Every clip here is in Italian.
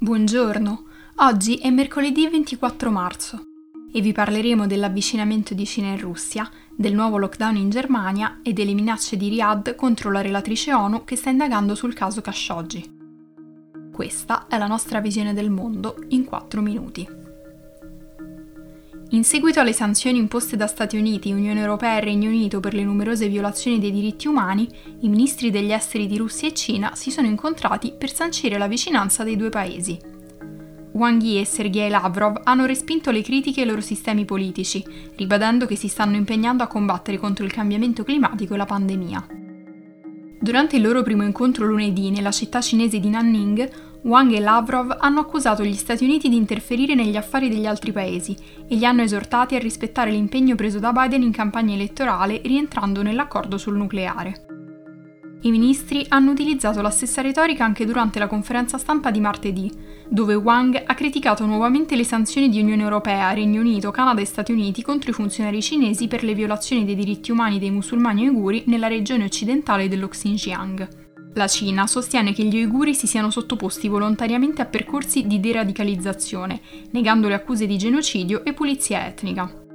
Buongiorno, oggi è mercoledì 24 marzo e vi parleremo dell'avvicinamento di Cina e Russia, del nuovo lockdown in Germania e delle minacce di Riyadh contro la relatrice ONU che sta indagando sul caso Khashoggi. Questa è la nostra visione del mondo in 4 minuti. In seguito alle sanzioni imposte da Stati Uniti, Unione Europea e Regno Unito per le numerose violazioni dei diritti umani, i ministri degli esteri di Russia e Cina si sono incontrati per sancire la vicinanza dei due paesi. Wang Yi e Sergei Lavrov hanno respinto le critiche ai loro sistemi politici, ribadendo che si stanno impegnando a combattere contro il cambiamento climatico e la pandemia. Durante il loro primo incontro lunedì nella città cinese di Nanning, Wang e Lavrov hanno accusato gli Stati Uniti di interferire negli affari degli altri paesi e li hanno esortati a rispettare l'impegno preso da Biden in campagna elettorale rientrando nell'accordo sul nucleare. I ministri hanno utilizzato la stessa retorica anche durante la conferenza stampa di martedì, dove Wang ha criticato nuovamente le sanzioni di Unione Europea, Regno Unito, Canada e Stati Uniti contro i funzionari cinesi per le violazioni dei diritti umani dei musulmani uiguri nella regione occidentale dello Xinjiang. La Cina sostiene che gli uiguri si siano sottoposti volontariamente a percorsi di deradicalizzazione, negando le accuse di genocidio e pulizia etnica.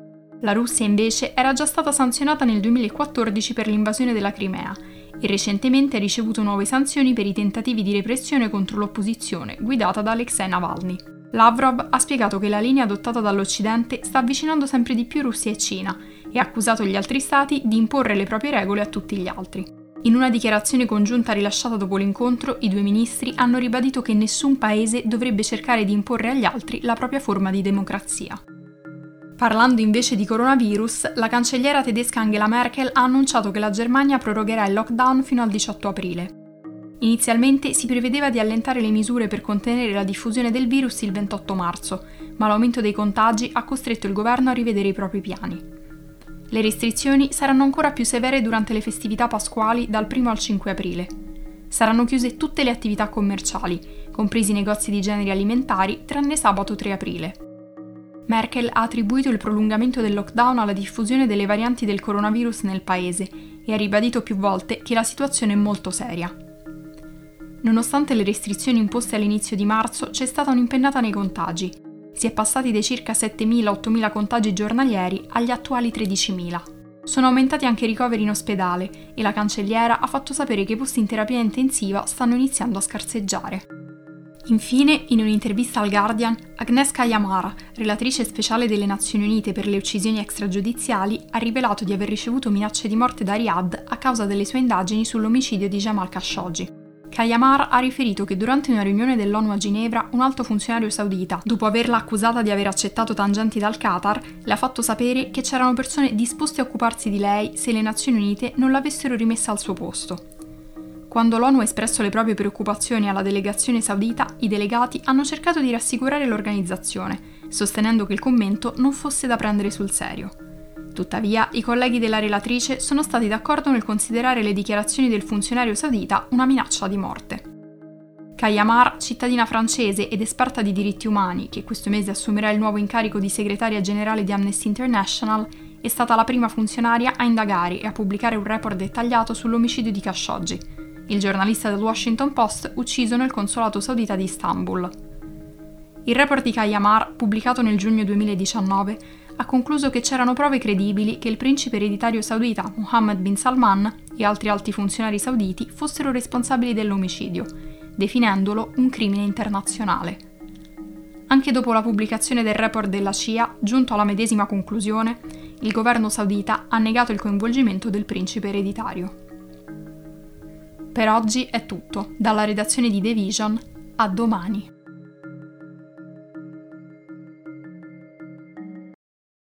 La Russia invece era già stata sanzionata nel 2014 per l'invasione della Crimea e recentemente ha ricevuto nuove sanzioni per i tentativi di repressione contro l'opposizione guidata da Alexei Navalny. Lavrov ha spiegato che la linea adottata dall'Occidente sta avvicinando sempre di più Russia e Cina e ha accusato gli altri stati di imporre le proprie regole a tutti gli altri. In una dichiarazione congiunta rilasciata dopo l'incontro, i due ministri hanno ribadito che nessun paese dovrebbe cercare di imporre agli altri la propria forma di democrazia. Parlando invece di coronavirus, la cancelliera tedesca Angela Merkel ha annunciato che la Germania prorogherà il lockdown fino al 18 aprile. Inizialmente si prevedeva di allentare le misure per contenere la diffusione del virus il 28 marzo, ma l'aumento dei contagi ha costretto il governo a rivedere i propri piani. Le restrizioni saranno ancora più severe durante le festività pasquali dal 1 al 5 aprile. Saranno chiuse tutte le attività commerciali, compresi i negozi di generi alimentari, tranne sabato 3 aprile. Merkel ha attribuito il prolungamento del lockdown alla diffusione delle varianti del coronavirus nel paese e ha ribadito più volte che la situazione è molto seria. Nonostante le restrizioni imposte all'inizio di marzo, c'è stata un'impennata nei contagi, si è passati dai circa 7.000-8.000 contagi giornalieri agli attuali 13.000. Sono aumentati anche i ricoveri in ospedale e la cancelliera ha fatto sapere che i posti in terapia intensiva stanno iniziando a scarseggiare. Infine, in un'intervista al Guardian, Agnieszka Yamara, relatrice speciale delle Nazioni Unite per le uccisioni extragiudiziali, ha rivelato di aver ricevuto minacce di morte da Riyadh a causa delle sue indagini sull'omicidio di Jamal Khashoggi. Kayamar ha riferito che durante una riunione dell'ONU a Ginevra un alto funzionario saudita, dopo averla accusata di aver accettato tangenti dal Qatar, le ha fatto sapere che c'erano persone disposte a occuparsi di lei se le Nazioni Unite non l'avessero rimessa al suo posto. Quando l'ONU ha espresso le proprie preoccupazioni alla delegazione saudita, i delegati hanno cercato di rassicurare l'organizzazione, sostenendo che il commento non fosse da prendere sul serio. Tuttavia, i colleghi della relatrice sono stati d'accordo nel considerare le dichiarazioni del funzionario saudita una minaccia di morte. Kayamar, cittadina francese ed esperta di diritti umani, che questo mese assumerà il nuovo incarico di segretaria generale di Amnesty International, è stata la prima funzionaria a indagare e a pubblicare un report dettagliato sull'omicidio di Khashoggi, il giornalista del Washington Post ucciso nel consolato saudita di Istanbul. Il report di Kayamar, pubblicato nel giugno 2019, ha concluso che c'erano prove credibili che il principe ereditario saudita Mohammed bin Salman e altri alti funzionari sauditi fossero responsabili dell'omicidio, definendolo un crimine internazionale. Anche dopo la pubblicazione del report della CIA, giunto alla medesima conclusione, il governo saudita ha negato il coinvolgimento del principe ereditario. Per oggi è tutto, dalla redazione di The Vision a domani.